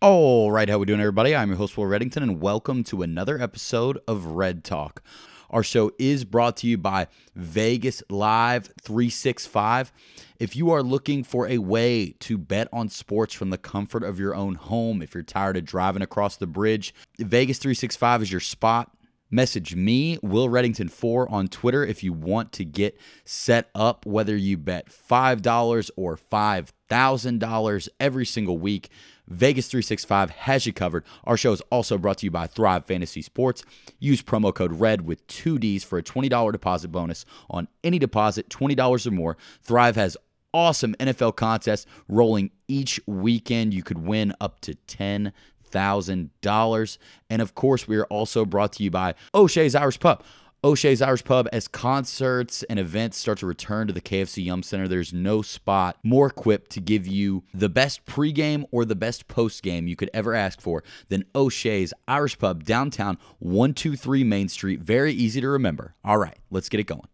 All right, how we doing, everybody? I'm your host, Will Reddington, and welcome to another episode of Red Talk. Our show is brought to you by Vegas Live 365. If you are looking for a way to bet on sports from the comfort of your own home, if you're tired of driving across the bridge, Vegas 365 is your spot. Message me, Will Reddington4, on Twitter if you want to get set up, whether you bet $5 or $5,000 every single week. Vegas 365 has you covered. Our show is also brought to you by Thrive Fantasy Sports. Use promo code RED with two Ds for a $20 deposit bonus on any deposit, $20 or more. Thrive has awesome NFL contests rolling each weekend. You could win up to 10 thousand dollars. And of course, we are also brought to you by O'Shea's Irish Pub. O'Shea's Irish Pub, as concerts and events start to return to the KFC Yum Center, there's no spot more equipped to give you the best pregame or the best postgame you could ever ask for than O'Shea's Irish Pub downtown, 123 Main Street. Very easy to remember. All right, let's get it going.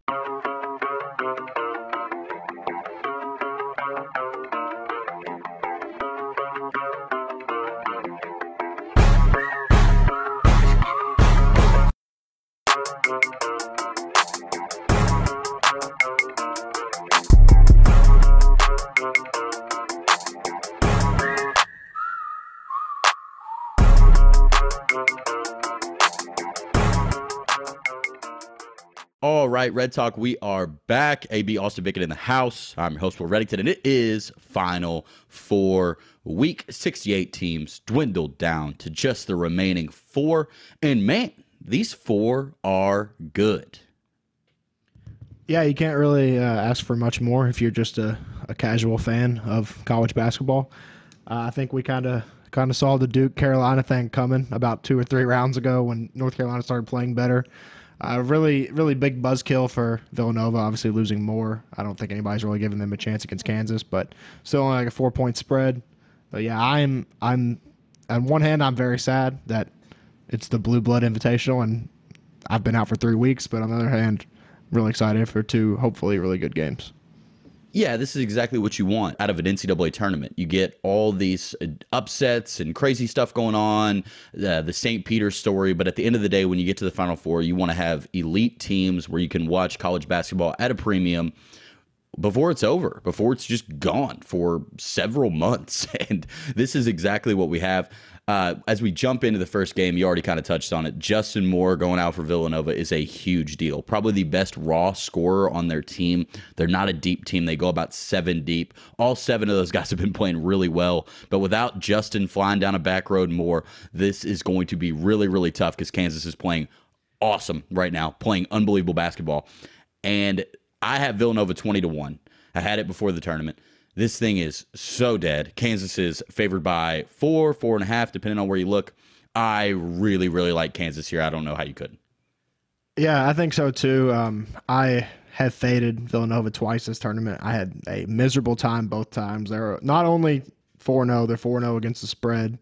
Red Talk, we are back. AB Austin Bickett in the house. I'm your host, Will Reddington, and it is final for week 68 teams dwindled down to just the remaining four. And man, these four are good. Yeah, you can't really uh, ask for much more if you're just a, a casual fan of college basketball. Uh, I think we kind of kind of saw the Duke Carolina thing coming about two or three rounds ago when North Carolina started playing better. Uh, really, really big buzzkill for Villanova. Obviously, losing more. I don't think anybody's really giving them a chance against Kansas, but still only like a four point spread. But yeah, I'm I'm on one hand I'm very sad that it's the Blue Blood Invitational and I've been out for three weeks, but on the other hand, really excited for two hopefully really good games. Yeah, this is exactly what you want out of an NCAA tournament. You get all these uh, upsets and crazy stuff going on, uh, the St. Peter story. But at the end of the day, when you get to the Final Four, you want to have elite teams where you can watch college basketball at a premium before it's over, before it's just gone for several months. And this is exactly what we have. Uh, as we jump into the first game, you already kind of touched on it. Justin Moore going out for Villanova is a huge deal. Probably the best raw scorer on their team. They're not a deep team. They go about seven deep. All seven of those guys have been playing really well. But without Justin flying down a back road more, this is going to be really, really tough because Kansas is playing awesome right now, playing unbelievable basketball. And I have Villanova 20 to 1. I had it before the tournament. This thing is so dead. Kansas is favored by four, four and a half, depending on where you look. I really, really like Kansas here. I don't know how you could. Yeah, I think so too. Um, I have faded Villanova twice this tournament. I had a miserable time both times. They're not only 4 0, they're 4 0 against the spread.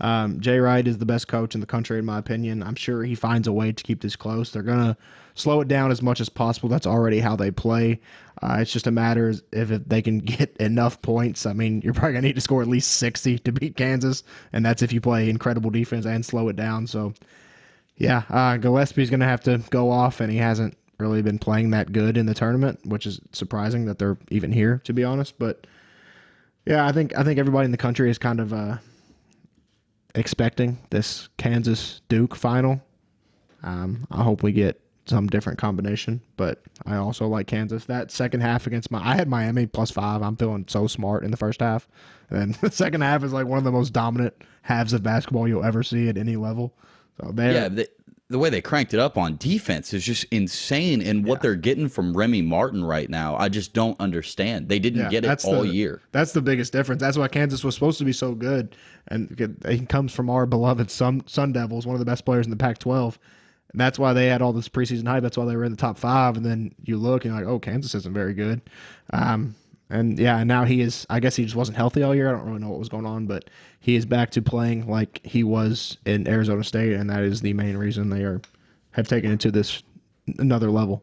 Um, Jay Wright is the best coach in the country, in my opinion. I'm sure he finds a way to keep this close. They're going to slow it down as much as possible. That's already how they play. Uh, it's just a matter if, if they can get enough points. I mean, you're probably going to need to score at least 60 to beat Kansas, and that's if you play incredible defense and slow it down. So, yeah, uh, Gillespie's going to have to go off, and he hasn't really been playing that good in the tournament, which is surprising that they're even here, to be honest. But yeah, I think I think everybody in the country is kind of uh, expecting this Kansas Duke final. Um, I hope we get some different combination, but I also like Kansas. That second half against my, I had Miami plus five. I'm feeling so smart in the first half, and the second half is like one of the most dominant halves of basketball you'll ever see at any level. So yeah, the, the way they cranked it up on defense is just insane, and what yeah. they're getting from Remy Martin right now, I just don't understand. They didn't yeah, get it all the, year. That's the biggest difference. That's why Kansas was supposed to be so good, and he comes from our beloved Sun Sun Devils, one of the best players in the Pac-12 and that's why they had all this preseason hype. That's why they were in the top five. And then you look and you're like, oh, Kansas isn't very good. Um, and yeah, and now he is. I guess he just wasn't healthy all year. I don't really know what was going on, but he is back to playing like he was in Arizona State, and that is the main reason they are have taken it to this another level.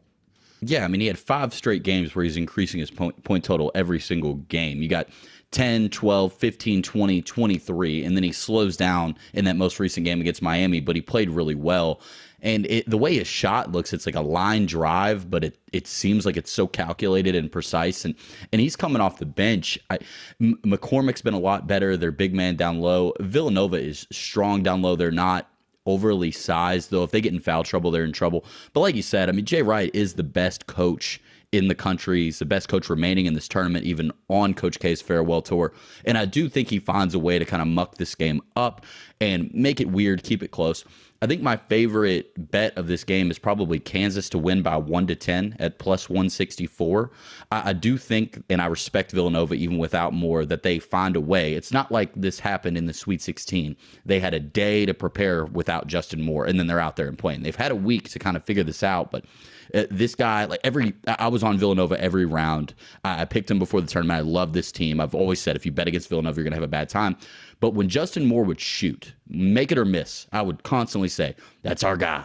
Yeah, I mean, he had five straight games where he's increasing his point, point total every single game. You got 10, 12, 15, 20, 23, and then he slows down in that most recent game against Miami, but he played really well. And it, the way his shot looks, it's like a line drive, but it, it seems like it's so calculated and precise. And and he's coming off the bench. I, M- McCormack's been a lot better. Their big man down low. Villanova is strong down low. They're not overly sized, though. If they get in foul trouble, they're in trouble. But like you said, I mean, Jay Wright is the best coach in the country. He's the best coach remaining in this tournament, even on Coach K's farewell tour. And I do think he finds a way to kind of muck this game up and make it weird, keep it close. I think my favorite bet of this game is probably Kansas to win by one to ten at plus one sixty four. I, I, do think, and I respect Villanova even without more, that they find a way. It's not like this happened in the Sweet Sixteen. They had a day to prepare without Justin Moore, and then they're out there and playing. They've had a week to kind of figure this out, but uh, this guy, like every, I was on Villanova every round. I, I picked him before the tournament. I love this team. I've always said if you bet against Villanova, you're going to have a bad time. But when Justin Moore would shoot, make it or miss, I would constantly say, that's our guy.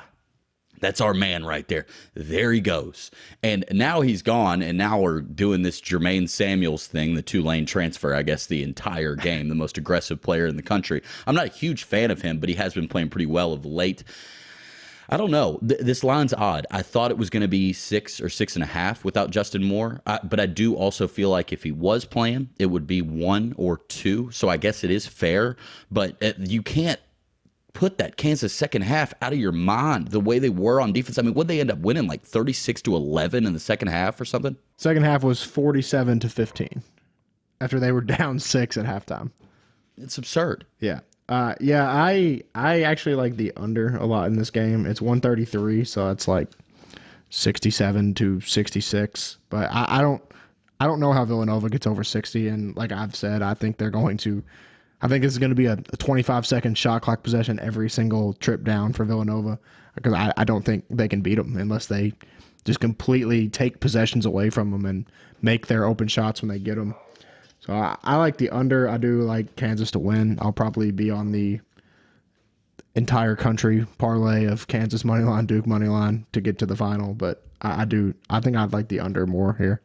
That's our man right there. There he goes. And now he's gone, and now we're doing this Jermaine Samuels thing, the two lane transfer, I guess, the entire game, the most aggressive player in the country. I'm not a huge fan of him, but he has been playing pretty well of late. I don't know. Th- this line's odd. I thought it was going to be six or six and a half without Justin Moore, I, but I do also feel like if he was playing, it would be one or two. So I guess it is fair, but uh, you can't put that Kansas second half out of your mind. The way they were on defense. I mean, would they end up winning like thirty six to eleven in the second half or something. Second half was forty seven to fifteen after they were down six at halftime. It's absurd. Yeah. Uh, yeah, I I actually like the under a lot in this game. It's 133, so it's like 67 to 66. But I, I don't I don't know how Villanova gets over 60. And like I've said, I think they're going to. I think this is going to be a, a 25 second shot clock possession every single trip down for Villanova because I, I don't think they can beat them unless they just completely take possessions away from them and make their open shots when they get them. So I, I, like the under. I do like Kansas to win. I'll probably be on the entire country parlay of Kansas money line, Duke money line to get to the final. But I, I do. I think I'd like the under more here.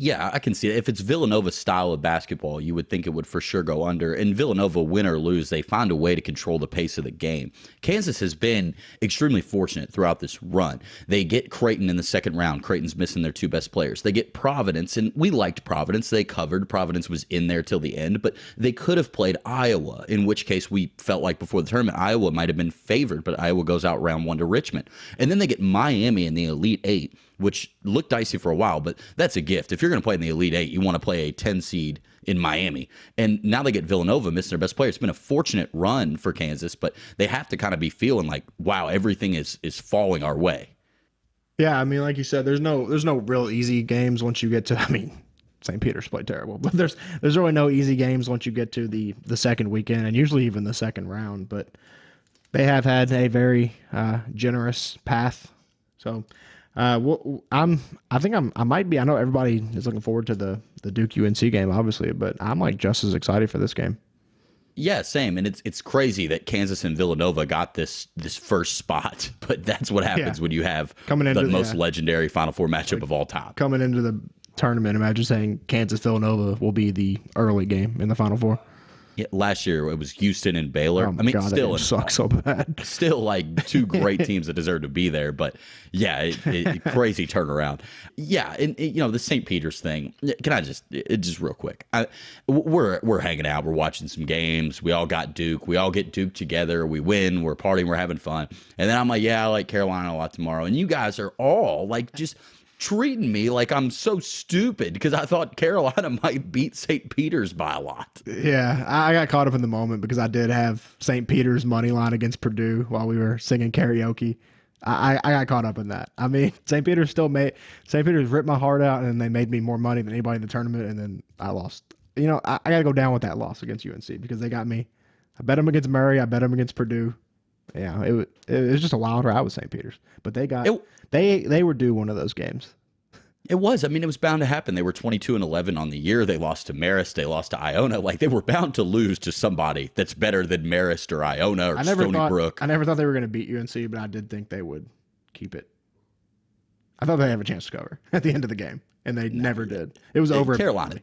Yeah, I can see it. If it's Villanova's style of basketball, you would think it would for sure go under. And Villanova, win or lose, they find a way to control the pace of the game. Kansas has been extremely fortunate throughout this run. They get Creighton in the second round. Creighton's missing their two best players. They get Providence, and we liked Providence. They covered. Providence was in there till the end, but they could have played Iowa, in which case we felt like before the tournament, Iowa might have been favored, but Iowa goes out round one to Richmond. And then they get Miami in the Elite Eight which looked dicey for a while, but that's a gift. If you're going to play in the Elite Eight, you want to play a 10 seed in Miami. And now they get Villanova missing their best player. It's been a fortunate run for Kansas, but they have to kind of be feeling like, wow, everything is is falling our way. Yeah, I mean, like you said, there's no there's no real easy games once you get to. I mean, St. Peter's played terrible, but there's there's really no easy games once you get to the the second weekend, and usually even the second round. But they have had a very uh, generous path. So uh, well, I'm. I think I'm. I might be. I know everybody is looking forward to the the Duke UNC game, obviously, but I'm like just as excited for this game. Yeah, same. And it's it's crazy that Kansas and Villanova got this this first spot, but that's what happens yeah. when you have coming into the most yeah. legendary Final Four matchup like, of all time. Coming into the tournament, imagine saying Kansas Villanova will be the early game in the Final Four last year it was Houston and Baylor. Oh I mean, God, still sucks so bad. Still like two great teams that deserve to be there, but yeah, it, it, crazy turnaround. Yeah, and, and, you know the St. Peter's thing. Can I just it, just real quick? I, we're we're hanging out, we're watching some games. We all got Duke. We all get Duke together. We win. We're partying. We're having fun. And then I'm like, yeah, I like Carolina a lot tomorrow. And you guys are all like just treating me like I'm so stupid because I thought Carolina might beat St. Peter's by a lot. Yeah, I got caught up in the moment because I did have St. Peter's money line against Purdue while we were singing karaoke. I, I got caught up in that. I mean, St. Peter's still made St. Peter's ripped my heart out, and they made me more money than anybody in the tournament, and then I lost. You know, I, I got to go down with that loss against UNC because they got me. I bet them against Murray. I bet them against Purdue. Yeah, it, it was just a wild ride with St. Peter's, but they got it, they they were due one of those games. It was. I mean, it was bound to happen. They were 22 and 11 on the year. They lost to Marist. They lost to Iona. Like they were bound to lose to somebody that's better than Marist or Iona or I never Stony thought, Brook. I never thought they were going to beat UNC, but I did think they would keep it. I thought they have a chance to cover at the end of the game, and they never did. It was over. Carolina.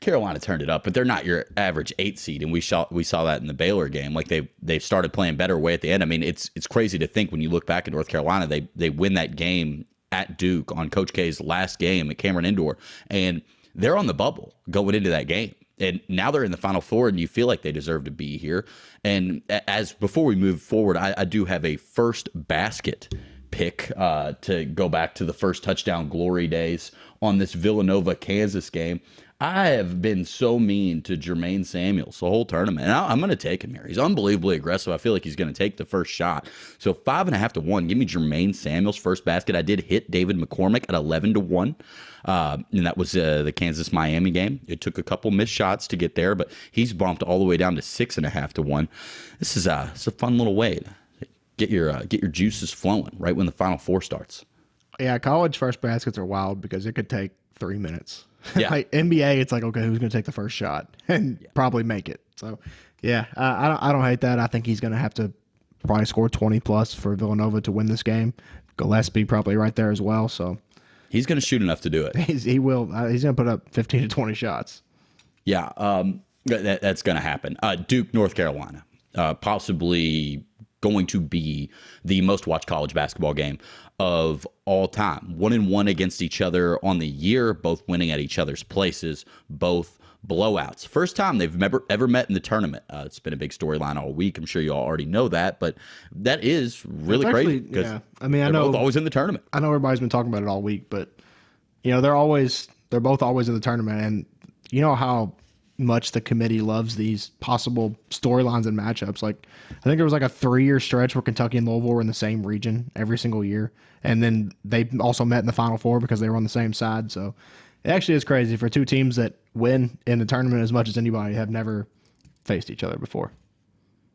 Carolina turned it up, but they're not your average eight seed, and we saw we saw that in the Baylor game. Like they they started playing better way at the end. I mean, it's it's crazy to think when you look back at North Carolina, they they win that game at Duke on Coach K's last game at Cameron Indoor, and they're on the bubble going into that game. And now they're in the Final Four, and you feel like they deserve to be here. And as before we move forward, I, I do have a first basket pick uh, to go back to the first touchdown glory days on this Villanova Kansas game. I have been so mean to Jermaine Samuels the whole tournament, and I, am going to take him here. He's unbelievably aggressive. I feel like he's going to take the first shot. So five and a half to one. Give me Jermaine Samuels first basket. I did hit David McCormack at eleven to one, uh, and that was uh, the Kansas Miami game. It took a couple missed shots to get there, but he's bumped all the way down to six and a half to one. This is a it's a fun little way to get your uh, get your juices flowing right when the Final Four starts. Yeah, college first baskets are wild because it could take three minutes. Yeah. like NBA, it's like okay, who's going to take the first shot and yeah. probably make it. So, yeah, uh, I don't I don't hate that. I think he's going to have to probably score twenty plus for Villanova to win this game. Gillespie probably right there as well. So he's going to shoot enough to do it. He's, he will. Uh, he's going to put up fifteen to twenty shots. Yeah, um, that, that's going to happen. Uh, Duke, North Carolina, uh, possibly going to be the most watched college basketball game of all time. One and one against each other on the year, both winning at each other's places, both blowouts. First time they've ever ever met in the tournament. Uh, it's been a big storyline all week. I'm sure you all already know that, but that is really That's crazy yeah. I mean, I know always in the tournament. I know everybody's been talking about it all week, but you know they're always they're both always in the tournament, and you know how much the committee loves these possible storylines and matchups. Like, I think there was like a three year stretch where Kentucky and Louisville were in the same region every single year. And then they also met in the Final Four because they were on the same side. So it actually is crazy for two teams that win in the tournament as much as anybody have never faced each other before.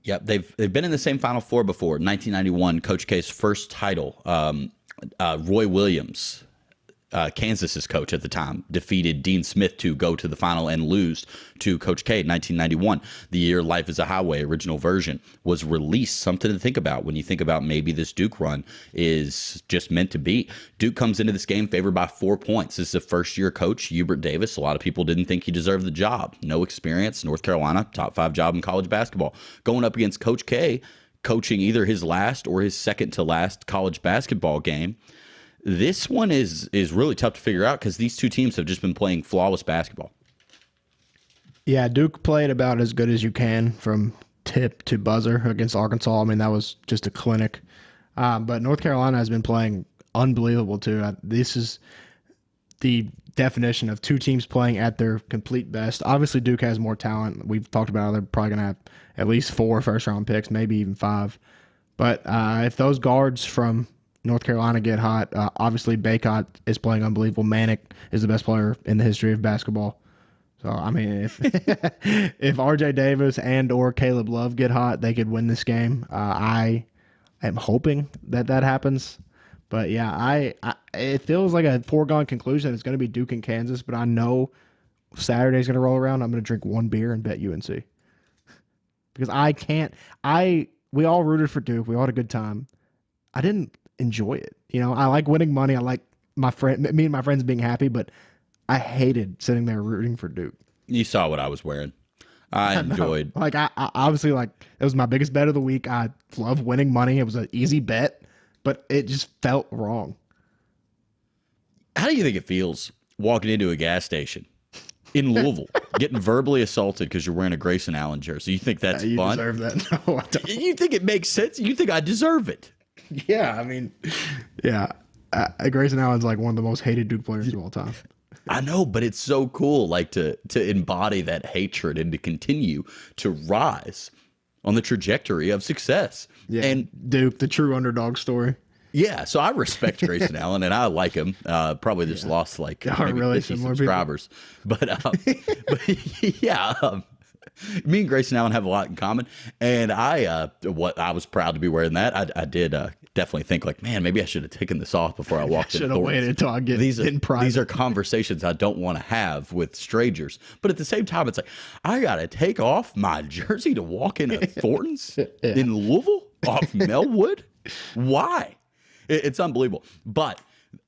Yep, they've they've been in the same Final Four before. 1991, Coach K's first title. Um, uh, Roy Williams uh, Kansas's coach at the time, defeated Dean Smith to go to the final and lose to Coach K in 1991. The year Life is a Highway, original version, was released. Something to think about when you think about maybe this Duke run is just meant to be. Duke comes into this game favored by four points. This is a first year coach, Hubert Davis. A lot of people didn't think he deserved the job. No experience. North Carolina, top five job in college basketball. Going up against Coach K, coaching either his last or his second to last college basketball game. This one is is really tough to figure out because these two teams have just been playing flawless basketball. Yeah, Duke played about as good as you can from tip to buzzer against Arkansas. I mean, that was just a clinic. Um, but North Carolina has been playing unbelievable too. Uh, this is the definition of two teams playing at their complete best. Obviously, Duke has more talent. We've talked about. They're probably going to have at least four first round picks, maybe even five. But uh, if those guards from North Carolina get hot. Uh, obviously, Bacot is playing unbelievable. Manek is the best player in the history of basketball. So I mean, if if R.J. Davis and or Caleb Love get hot, they could win this game. Uh, I am hoping that that happens. But yeah, I, I it feels like a foregone conclusion. It's going to be Duke and Kansas, but I know Saturday's going to roll around. I'm going to drink one beer and bet UNC because I can't. I we all rooted for Duke. We all had a good time. I didn't enjoy it. You know, I like winning money. I like my friend, me and my friends being happy, but I hated sitting there rooting for Duke. You saw what I was wearing. I enjoyed. I like I, I, obviously like it was my biggest bet of the week. I love winning money. It was an easy bet, but it just felt wrong. How do you think it feels walking into a gas station in Louisville, getting verbally assaulted because you're wearing a Grayson Allen jersey? You think that's yeah, you fun? Deserve that? No, I don't. You think it makes sense? You think I deserve it? yeah, I mean, yeah. Uh, Grayson Allen's like one of the most hated Duke players of all time. I know, but it's so cool, like to to embody that hatred and to continue to rise on the trajectory of success. Yeah, and Duke, the true underdog story. Yeah, so I respect Grayson Allen and I like him. Uh, probably just yeah. lost like maybe really 50 subscribers, people. but, um, but yeah, um, me and Grayson Allen have a lot in common, and I uh, what I was proud to be wearing that. I, I did uh, definitely think like, man, maybe I should have taken this off before I walked I Should have waited until I get these are, in private. These are conversations I don't want to have with strangers, but at the same time, it's like I got to take off my jersey to walk in a Thornton's yeah. in Louisville off Melwood. Why? It, it's unbelievable, but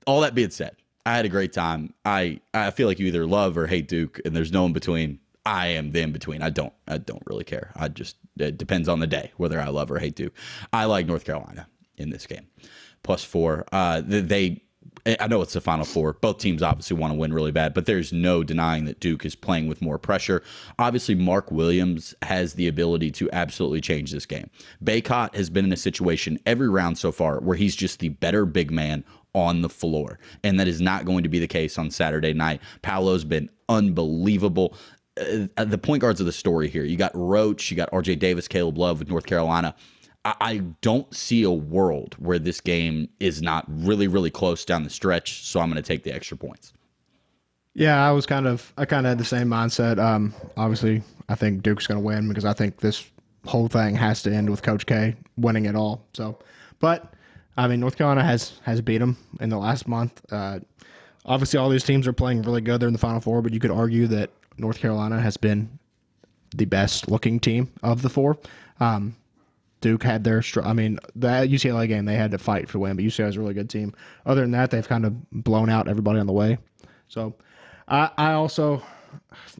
all that being said, I had a great time. I I feel like you either love or hate Duke, and there's no in between. I am the in between. I don't I don't really care. I just it depends on the day whether I love or hate Duke. I like North Carolina in this game, plus four. Uh, they I know it's the final four. Both teams obviously want to win really bad, but there's no denying that Duke is playing with more pressure. Obviously, Mark Williams has the ability to absolutely change this game. Bacot has been in a situation every round so far where he's just the better big man on the floor. And that is not going to be the case on Saturday night. Paolo's been unbelievable. Uh, the point guards of the story here. You got Roach, you got RJ Davis, Caleb Love with North Carolina. I don't see a world where this game is not really, really close down the stretch. So I'm going to take the extra points. Yeah, I was kind of, I kind of had the same mindset. Um, obviously, I think Duke's going to win because I think this whole thing has to end with Coach K winning it all. So, but I mean, North Carolina has has beat them in the last month. Uh, obviously, all these teams are playing really good. They're in the Final Four, but you could argue that North Carolina has been the best looking team of the four. Um, Duke had their, I mean, the UCLA game they had to fight for win, but UCLA is a really good team. Other than that, they've kind of blown out everybody on the way. So, I, I also,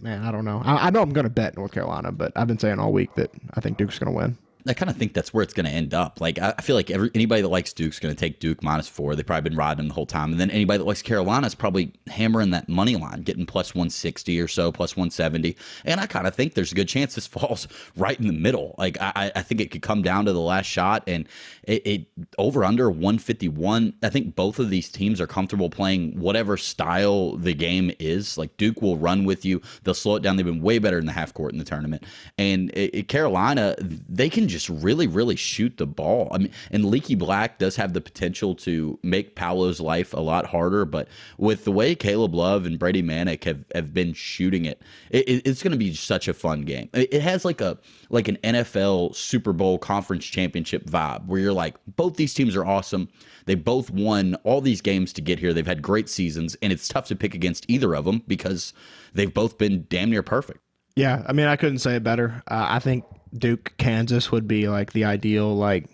man, I don't know. I, I know I'm going to bet North Carolina, but I've been saying all week that I think Duke's going to win. I kind of think that's where it's going to end up. Like I, feel like every anybody that likes Duke's going to take Duke minus four. They've probably been riding them the whole time, and then anybody that likes Carolina is probably hammering that money line, getting plus one sixty or so, plus one seventy. And I kind of think there's a good chance this falls right in the middle. Like I, I think it could come down to the last shot, and it, it over under one fifty one. I think both of these teams are comfortable playing whatever style the game is. Like Duke will run with you. They'll slow it down. They've been way better in the half court in the tournament, and it, it, Carolina they can just just really, really shoot the ball. I mean, and Leaky Black does have the potential to make Paolo's life a lot harder, but with the way Caleb Love and Brady Manek have, have been shooting it, it it's going to be such a fun game. It has like a like an NFL Super Bowl conference championship vibe where you're like, both these teams are awesome. They both won all these games to get here. They've had great seasons, and it's tough to pick against either of them because they've both been damn near perfect. Yeah, I mean, I couldn't say it better. Uh, I think Duke Kansas would be like the ideal like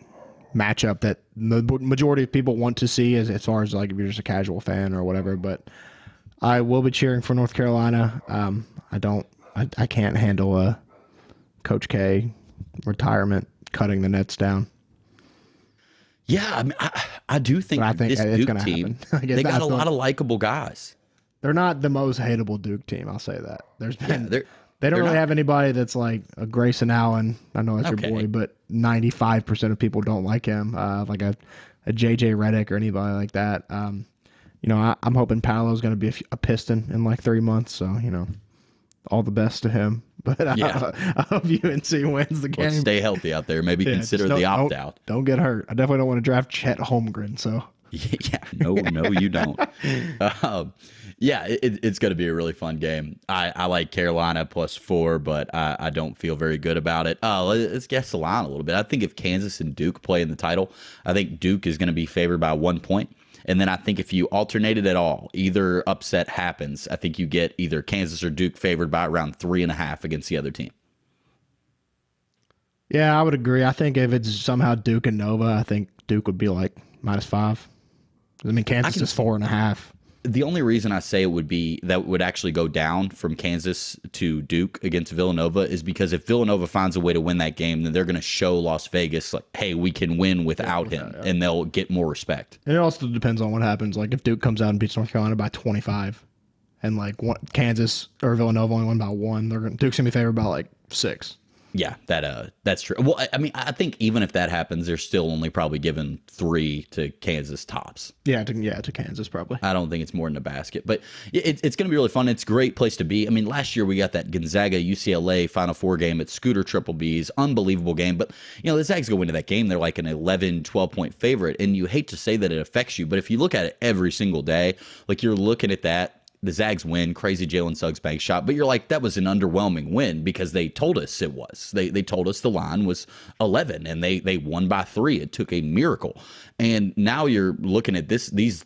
matchup that the majority of people want to see as, as far as like if you're just a casual fan or whatever. But I will be cheering for North Carolina. Um, I don't, I, I can't handle a Coach K retirement cutting the nets down. Yeah, I mean, I, I do think, I think this Duke team they got a lot of likable guys. They're not the most hateable Duke team. I'll say that. There's been yeah, they don't really not, have anybody that's like a Grayson Allen. I know that's okay. your boy, but 95% of people don't like him. Uh, like a, a JJ Redick or anybody like that. Um, you know, I, am hoping Paolo's going to be a, a, Piston in like three months. So, you know, all the best to him. But yeah. I, I hope UNC wins the game. Well, stay healthy out there. Maybe yeah, consider the opt out. Don't, don't, get hurt. I definitely don't want to draft Chet Holmgren. So, yeah, no, no, you don't. um, yeah, it, it's going to be a really fun game. I, I like Carolina plus four, but I, I don't feel very good about it. Uh, let's guess the line a little bit. I think if Kansas and Duke play in the title, I think Duke is going to be favored by one point. And then I think if you alternate it at all, either upset happens. I think you get either Kansas or Duke favored by around three and a half against the other team. Yeah, I would agree. I think if it's somehow Duke and Nova, I think Duke would be like minus five. I mean, Kansas I can, is four and a half the only reason I say it would be that would actually go down from Kansas to Duke against Villanova is because if Villanova finds a way to win that game, then they're going to show Las Vegas like, hey, we can win without yeah, him, yeah. and they'll get more respect. And it also depends on what happens. Like if Duke comes out and beats North Carolina by twenty five, and like one, Kansas or Villanova only won by one, they're gonna, Duke's gonna be favored by like six. Yeah, that uh, that's true. Well, I mean, I think even if that happens, they're still only probably given three to Kansas tops. Yeah, to, yeah, to Kansas probably. I don't think it's more than a basket, but it, it's going to be really fun. It's a great place to be. I mean, last year we got that Gonzaga UCLA Final Four game at Scooter Triple B's, unbelievable game. But you know, the Zags go into that game, they're like an 11, 12 point favorite, and you hate to say that it affects you, but if you look at it every single day, like you're looking at that the Zags win, crazy Jalen Suggs bank shot, but you're like, that was an underwhelming win because they told us it was. They they told us the line was 11 and they they won by three. It took a miracle. And now you're looking at this these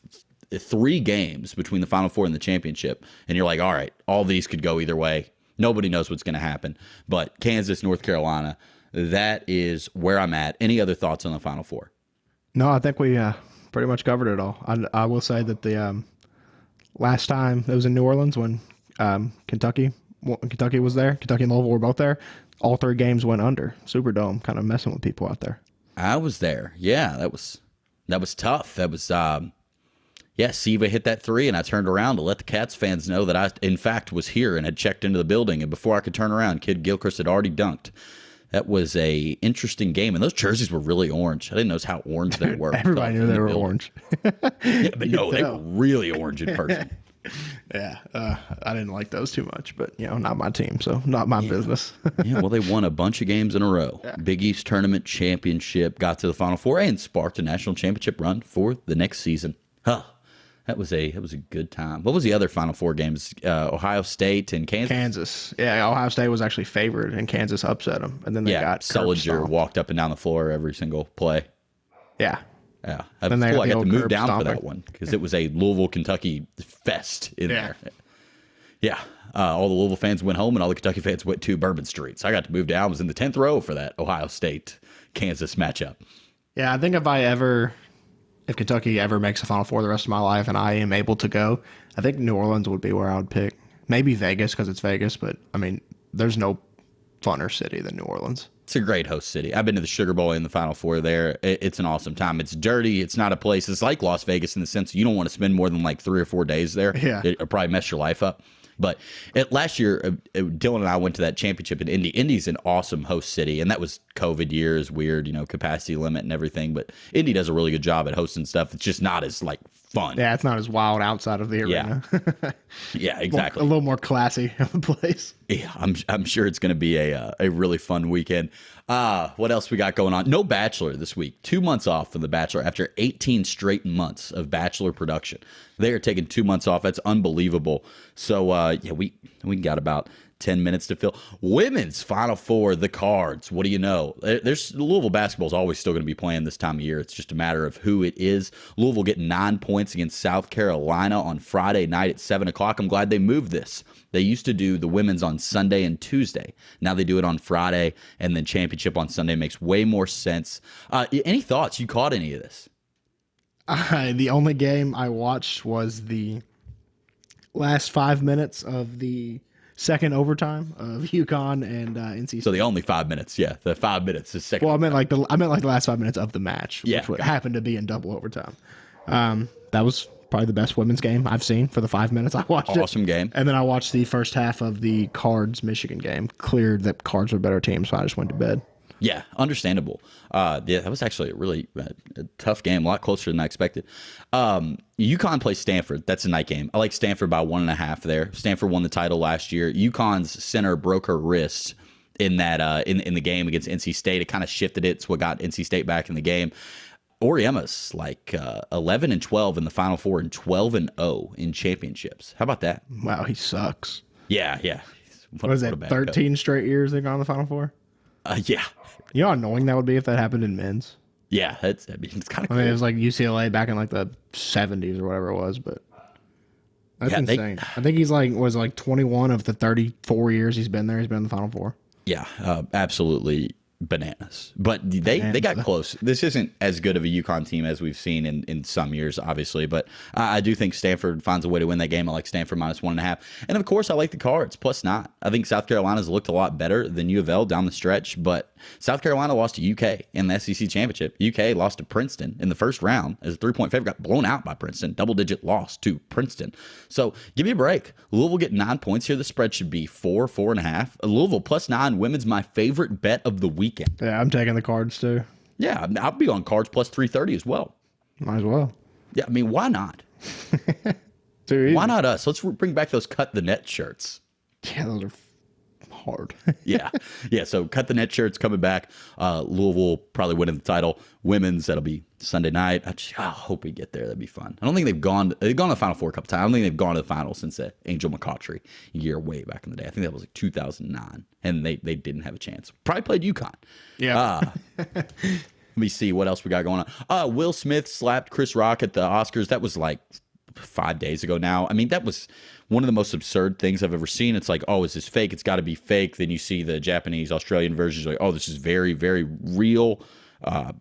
three games between the Final Four and the championship, and you're like, all right, all these could go either way. Nobody knows what's going to happen. But Kansas, North Carolina, that is where I'm at. Any other thoughts on the Final Four? No, I think we uh, pretty much covered it all. I, I will say that the um, last time it was in New Orleans when um, Kentucky Kentucky was there, Kentucky and Louisville were both there. All three games went under. Superdome, kind of messing with people out there. I was there. Yeah, that was that was tough. That was um, yeah, Siva hit that three, and I turned around to let the Cats fans know that I, in fact, was here and had checked into the building. And before I could turn around, Kidd-Gilchrist had already dunked that was a interesting game, and those jerseys were really orange. I didn't notice how orange they were. Everybody knew they were building. orange. yeah, but no, they were really orange in person. yeah, uh, I didn't like those too much, but you know, not my team, so not my yeah. business. yeah, well, they won a bunch of games in a row. Yeah. Big East tournament championship, got to the Final Four, and sparked a national championship run for the next season. Huh that was a that was a good time. What was the other Final Four games? Uh, Ohio State and Kansas. Kansas, yeah. Ohio State was actually favored, and Kansas upset them, and then they yeah, got Sullinger walked up and down the floor every single play. Yeah, yeah. I, then cool. I got to move down stomping. for that one because it was a Louisville Kentucky fest in yeah. there. Yeah, uh, all the Louisville fans went home, and all the Kentucky fans went to Bourbon Street. So I got to move down. I was in the tenth row for that Ohio State Kansas matchup. Yeah, I think if I ever if Kentucky ever makes a Final Four the rest of my life and I am able to go, I think New Orleans would be where I would pick. Maybe Vegas because it's Vegas, but I mean, there's no funner city than New Orleans. It's a great host city. I've been to the Sugar Bowl in the Final Four there. It's an awesome time. It's dirty. It's not a place. It's like Las Vegas in the sense you don't want to spend more than like three or four days there. Yeah, it'll probably mess your life up. But it, last year, uh, uh, Dylan and I went to that championship in Indy. Indy's an awesome host city, and that was COVID years, weird, you know, capacity limit and everything. But Indy does a really good job at hosting stuff. It's just not as like fun. Yeah, it's not as wild outside of the arena. Yeah, yeah exactly. a little more classy of a place. Yeah, I'm I'm sure it's going to be a uh, a really fun weekend. Uh, what else we got going on? No Bachelor this week. Two months off from The Bachelor after 18 straight months of Bachelor production. They are taking two months off. That's unbelievable. So uh, yeah, we we got about 10 minutes to fill. Women's Final Four, the cards. What do you know? There's Louisville basketball is always still going to be playing this time of year. It's just a matter of who it is. Louisville getting nine points against South Carolina on Friday night at 7 o'clock. I'm glad they moved this. They used to do the women's on Sunday and Tuesday. Now they do it on Friday and then championship on Sunday. Makes way more sense. Uh, any thoughts? You caught any of this? Uh, the only game I watched was the last five minutes of the second overtime of UConn and uh, NC. State. So the only five minutes, yeah, the five minutes is second. Well, I meant like the I meant like the last five minutes of the match, yeah, which happened to be in double overtime. Um, that was probably the best women's game I've seen for the five minutes I watched awesome it. Awesome game. And then I watched the first half of the Cards Michigan game. Cleared that Cards were a better team, so I just went to bed. Yeah, understandable. Uh, yeah, that was actually a really uh, a tough game, a lot closer than I expected. Um, UConn plays Stanford. That's a night game. I like Stanford by one and a half there. Stanford won the title last year. UConn's center broke her wrist in that uh, in in the game against NC State. It kind of shifted it. It's what got NC State back in the game. Auriemma's like uh, 11 and 12 in the Final Four and 12 and 0 in championships. How about that? Wow, he sucks. Yeah, yeah. What, was it? 13 coach. straight years they've gone to the Final Four? Uh, yeah. You know how annoying that would be if that happened in men's? Yeah, that's. I mean, it's kind of. Cool. I mean, it was like UCLA back in like the '70s or whatever it was, but that's yeah, insane. They, I think he's like was like 21 of the 34 years he's been there. He's been in the Final Four. Yeah, uh, absolutely bananas. But they bananas. they got close. This isn't as good of a UConn team as we've seen in, in some years, obviously. But I, I do think Stanford finds a way to win that game. I like Stanford minus one and a half. And of course, I like the cards plus nine. I think South Carolina's looked a lot better than U of L down the stretch, but South Carolina lost to UK in the SEC championship. UK lost to Princeton in the first round as a three point favorite, got blown out by Princeton, double digit loss to Princeton. So give me a break. Louisville get nine points here. The spread should be four, four and a half. Louisville plus nine. Women's my favorite bet of the weekend. Yeah, I'm taking the cards too. Yeah, I'll be on cards plus 330 as well. Might as well. Yeah, I mean, why not? why not us? Let's bring back those cut the net shirts. Yeah, those are hard. yeah, yeah. So cut the net shirts coming back. Uh, Louisville probably winning the title. Women's that'll be Sunday night. I, just, I hope we get there. That'd be fun. I don't think they've gone. They've gone to the Final Four a couple times. I don't think they've gone to the final since uh, Angel McCoughtry year way back in the day. I think that was like 2009, and they they didn't have a chance. Probably played UConn. Yeah. Uh, let me see what else we got going on. Uh, Will Smith slapped Chris Rock at the Oscars. That was like five days ago now. I mean, that was one of the most absurd things I've ever seen. It's like, oh, is this fake? It's got to be fake. Then you see the Japanese, Australian versions, like, oh, this is very, very real. Uh,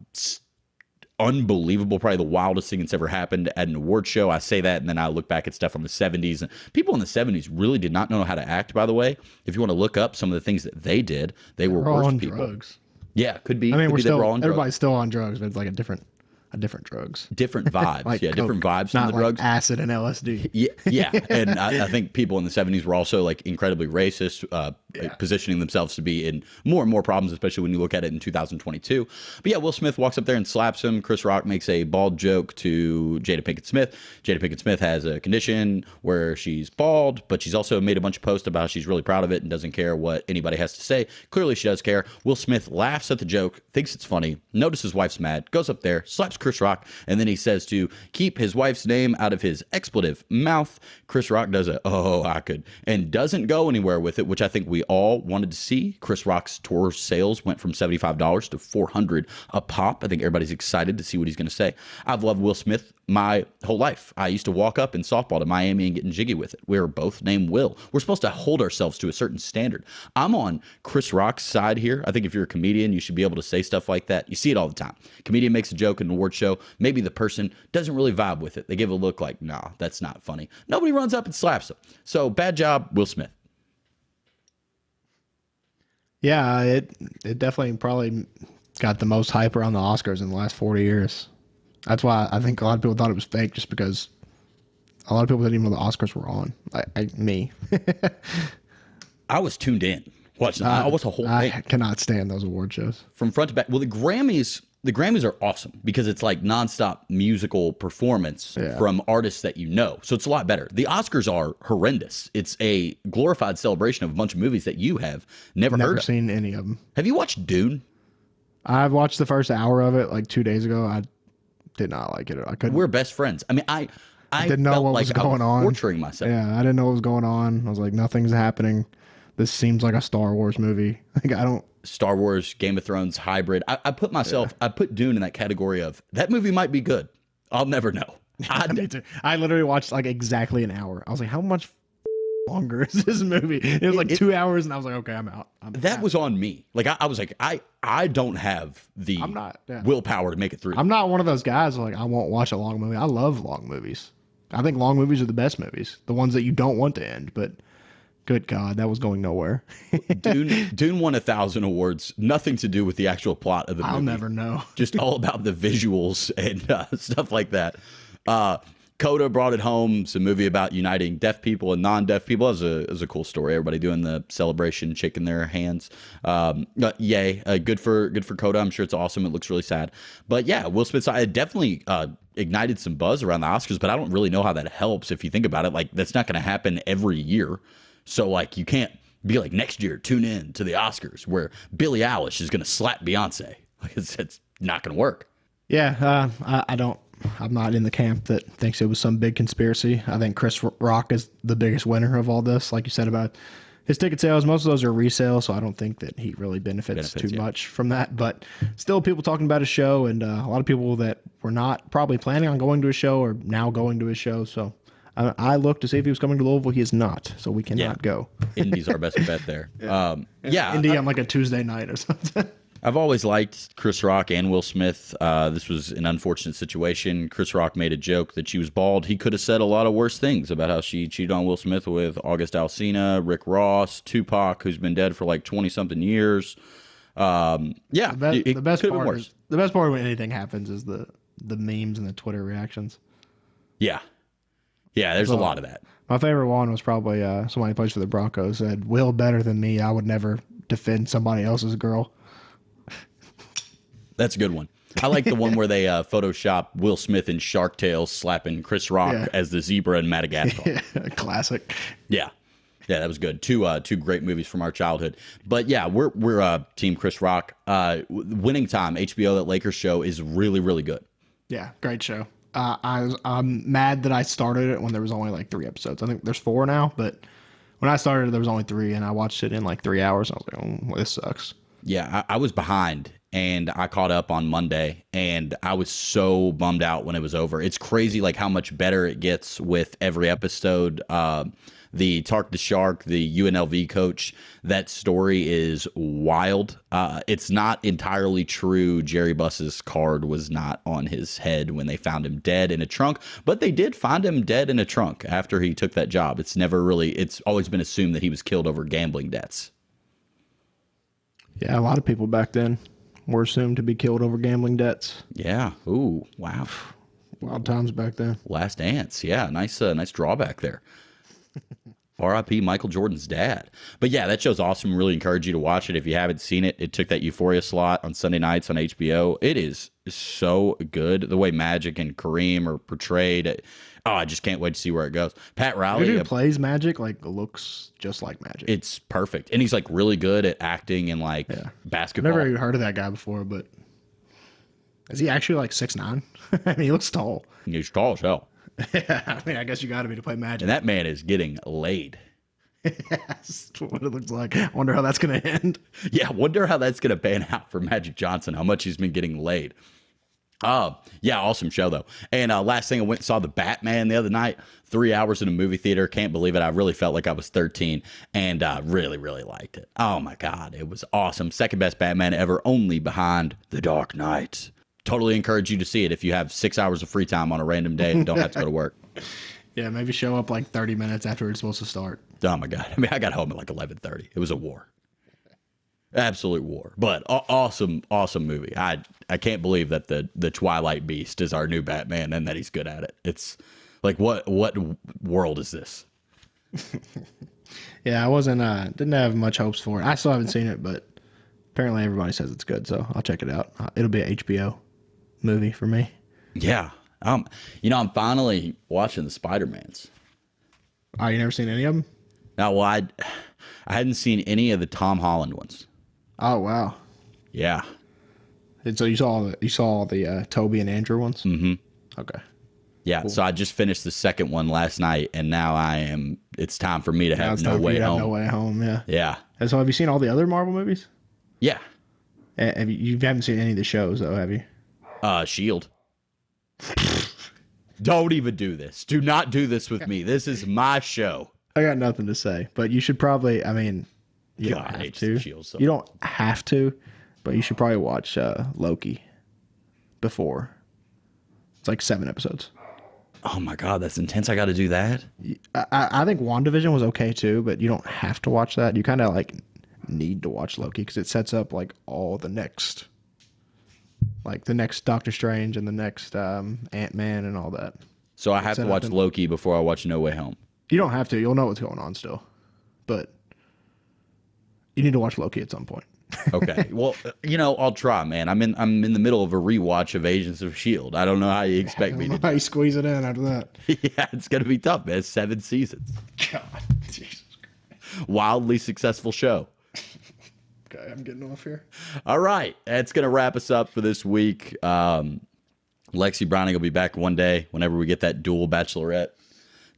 unbelievable, probably the wildest thing that's ever happened at an award show. I say that, and then I look back at stuff from the 70s. And people in the 70s really did not know how to act, by the way. If you want to look up some of the things that they did, they were We're worse on people. drugs. Yeah, could be. I mean, we're still were on drugs. everybody's still on drugs, but it's like a different, a different drugs. different vibes. Like yeah, different vibes from the like drugs. acid and LSD. Yeah, yeah, and I, I think people in the '70s were also like incredibly racist, uh, positioning themselves to be in more and more problems, especially when you look at it in 2022. But yeah, Will Smith walks up there and slaps him. Chris Rock makes a bald joke to Jada Pinkett Smith. Jada Pinkett Smith has a condition where she's bald, but she's also made a bunch of posts about she's really proud of it and doesn't care what anybody has to say. Clearly, she does care. Will Smith laughs at the joke, thinks it's funny, notices his wife's mad, goes up there, slaps Chris Rock, and then he says to keep his wife's name out of his expletive mouth. Chris Rock does a oh I could and doesn't go anywhere with it, which I think we all wanted to see. Chris Rock's tour sales went from seventy five dollars to four hundred a pop. I think everybody's excited to see what he's going to say. I've loved Will Smith my whole life. I used to walk up in softball to Miami and getting jiggy with it. We were both named Will. We're supposed to hold ourselves to a certain standard. I'm on Chris Rock's side here. I think if you're a comedian, you should be able to say stuff like that. You see it all the time. Comedian makes a joke in an award show. Maybe the person doesn't really vibe with it. They give a look like, nah, that's not funny. Nobody runs up and slaps them. So bad job, Will Smith. Yeah, it it definitely probably got the most hype around the Oscars in the last forty years. That's why I think a lot of people thought it was fake, just because a lot of people didn't even know the Oscars were on. Like I, me, I was tuned in. Watching. Uh, I was a whole I thing. cannot stand those award shows. from front to back. Well, the Grammys, the Grammys are awesome because it's like nonstop musical performance Yeah. from artists that you know. So it's a lot better. The Oscars are horrendous. It's a glorified celebration of a bunch of movies that you have never, Never heard of. seen any of them. Have you watched Dune? I've watched the first hour of it like two days ago. I did not like it. I couldn't. We're best friends. I mean, I I didn't know what like was going on. torturing myself. Yeah, I didn't know what was going on. I was like, nothing's happening. This seems like a Star Wars movie. Like I don't. Star Wars, Game of Thrones hybrid. I, I put myself, I put Dune in that category of that movie might be good. I'll never know. I, Me too. I literally watched like exactly an hour. I was like, how much longer is this movie? It was like It- two hours, and I was like, okay, I'm out. I'm that was on me. Like I, I was like, I I don't have the I'm not, yeah. willpower to make it through. I'm not one of those guys. Like I won't watch a long movie. I love long movies. I think long movies are the best movies. The ones that you don't want to end. But good God, that was going nowhere. Dune Dune won a thousand awards. Nothing to do with the actual plot of the movie. I'll never know. Just all about the visuals and uh, stuff like that. Uh, Coda brought it home. It's a movie about uniting deaf people and non-deaf people. It a, it was a cool story. Everybody doing the celebration, shaking their hands. Um, uh, yay! Uh, good for good for Coda. I'm sure it's awesome. It looks really sad, but yeah, Will Smith. It definitely uh, ignited some buzz around the Oscars. But I don't really know how that helps if you think about it. Like that's not going to happen every year. So like you can't be like next year tune in to the Oscars where Billie Eilish is going to slap Beyonce. Like it's, it's not going to work. Yeah, uh, I, I don't. I'm not in the camp that thinks it was some big conspiracy. I think Chris Rock is the biggest winner of all this. Like you said about his ticket sales, most of those are resale, so I don't think that he really benefits, Benefits, too yeah. much from that. But still, people talking about his show, and uh, a lot of people that were not probably planning on going to a show are now going to his show. So I, I looked to see if he was coming to Louisville. He is not, so we cannot Yeah. go. Indy's our best bet there. Um, yeah, Indy on like a Tuesday night or something. I've always liked Chris Rock and Will Smith. Uh, this was an unfortunate situation. Chris Rock made a joke that she was bald. He could have said a lot of worse things about how she cheated on Will Smith with August Alsina, Rick Ross, Tupac, who's been dead for like twenty something years. Um, yeah, The, be- it- the best could have been part is, the best part when anything happens is the the memes and the Twitter reactions. Yeah, yeah. There's a lot of that. My favorite one was probably uh, somebody who plays for the Broncos said, "Will better than me. I would never defend somebody else's girl." That's a good one. I like the one where they uh, Photoshop Will Smith in Shark Tale slapping Chris Rock Yeah. as the zebra in Madagascar. Classic. Yeah. Yeah, that was good. Two uh two great movies from our childhood. But yeah, we're we're uh team Chris Rock. Uh winning time, HBO that Lakers show is really, really good. Yeah, great show. Uh, I I'm mad that I started it when there was only like three episodes. I think there's four now, but when I started, there was only three, and I watched it in like three hours. I was like, "Oh, this sucks." Yeah, I, I was behind and I caught up on Monday and I was so bummed out when it was over. It's crazy like how much better it gets with every episode. Uh, the Tark the Shark, the UNLV coach. That story is wild. Uh, it's not entirely true. Jerry Buss's card was not on his head when they found him dead in a trunk, but they did find him dead in a trunk after he took that job. It's never really, it's always been assumed that he was killed over gambling debts. Yeah, a lot of people back then were assumed to be killed over gambling debts. Yeah. Ooh, wow. Wild times back then. Last Dance. Yeah, nice, uh, nice drawback there. R.I.P. Michael Jordan's dad. But yeah, that show's awesome. Really encourage you to watch it if you haven't seen it. It took that Euphoria slot on Sunday nights on HBO. It is so good. The way Magic and Kareem are portrayed. Oh, I just can't wait to see where it goes. Pat Riley. Who uh, plays Magic like looks just like Magic. It's perfect, and he's like really good at acting and like Yeah. basketball. Never even heard of that guy before, but is he actually like six nine? I mean, he looks tall. He's tall as hell, I mean, I guess you got to be to play Magic. and that man is getting laid. That's what it looks like. I wonder how that's gonna end. Yeah, wonder how that's going to pan out for Magic Johnson. How much he's been getting laid. Uh, yeah, awesome show though. And uh, last thing, I went and saw the Batman the other night. Three hours in a movie theater. Can't believe it. I really felt like I was 13 and uh, really, really liked it. Oh my God, it was awesome. Second best Batman ever, only behind The Dark Knight. Totally encourage you to see it if you have six hours of free time on a random day and don't have to go to work. Yeah, maybe show up like thirty minutes after it's supposed to start. Oh my god! I mean, I got home at like eleven thirty. It was a war, absolute war. But aw- awesome, awesome movie. I I can't believe that the the Twilight Beast is our new Batman and that he's good at it. It's like what what world is this? Yeah, I wasn't. uh Didn't have much hopes for it. I still haven't seen it, but apparently everybody says it's good, so I'll check it out. Uh, It'll be a HBO movie for me. Yeah. Um. You know, I'm finally watching the Spider Mans. Oh, you never seen any of them? Now, well, I I hadn't seen any of the Tom Holland ones. Oh wow! Yeah. And so you saw the you saw the uh, Tobey and Andrew ones? Mm-hmm. Okay. Yeah, so I just finished the second one last night, and now I am. It's time for me to have no way home. No way home. Yeah. Yeah, And so have you seen all the other Marvel movies? yeah. Have you, you haven't seen any of the shows though, have you? Uh, Shield. Don't even do this. Do not do this with me. This is my show. I got nothing to say, but you should probably. I mean, you God, don't have to. Shield so you don't have to, but you should probably watch uh, Loki before. It's like seven episodes. Oh my god, that's intense. I got to do that. I, I I think WandaVision was okay too, but you don't have to watch that. You kind of like need to watch Loki because it sets up like all the next, like the next Doctor Strange and the next um, Ant Man and all that. So I have to watch Loki before I watch No Way Home. You don't have to. You'll know what's going on still, but you need to watch Loki at some point. Okay. well, uh, you know, I'll try, man. I'm in. I'm in the middle of a rewatch of Agents of Shield. I don't know how you expect me to. How you squeeze it in after that? yeah, it's gonna be tough, man. Seven seasons. God, Jesus. Wildly successful show. Okay, I'm getting off here. All right, that's gonna wrap us up for this week. Um, Lexi Browning will be back one day whenever we get that dual bachelorette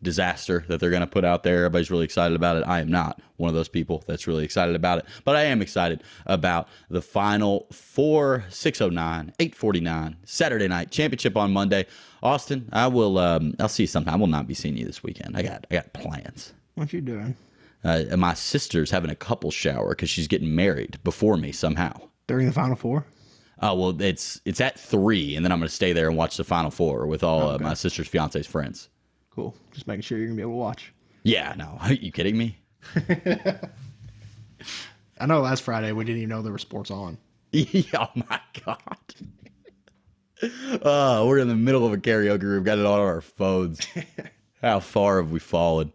disaster that they're gonna put out there. Everybody's really excited about it. I am not one of those people that's really excited about it, but I am excited about the final four, 609, 849, Saturday night championship on Monday. Austin, I will. Um, I'll see you sometime. I will not be seeing you this weekend. I got. I got plans. What you doing? Uh, my sister's having a couple shower because she's getting married before me somehow. During the Final Four? Oh well, it's it's at three, and then I'm gonna stay there and watch the final four with all uh, my sister's fiance's friends. Cool. Just making sure you're gonna be able to watch. Yeah, no, are you kidding me? I know last Friday we didn't even know there were sports on. oh my god. Oh, we're in the middle of a karaoke room, got it on our phones. How far have we fallen?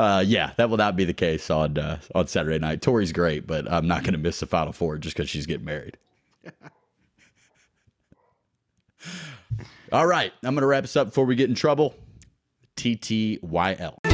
Uh, yeah, that will not be the case on uh, on Saturday night. Tori's great, but I'm not going to miss the Final Four just because she's getting married. All right, I'm going to wrap this up before we get in trouble. TTYL.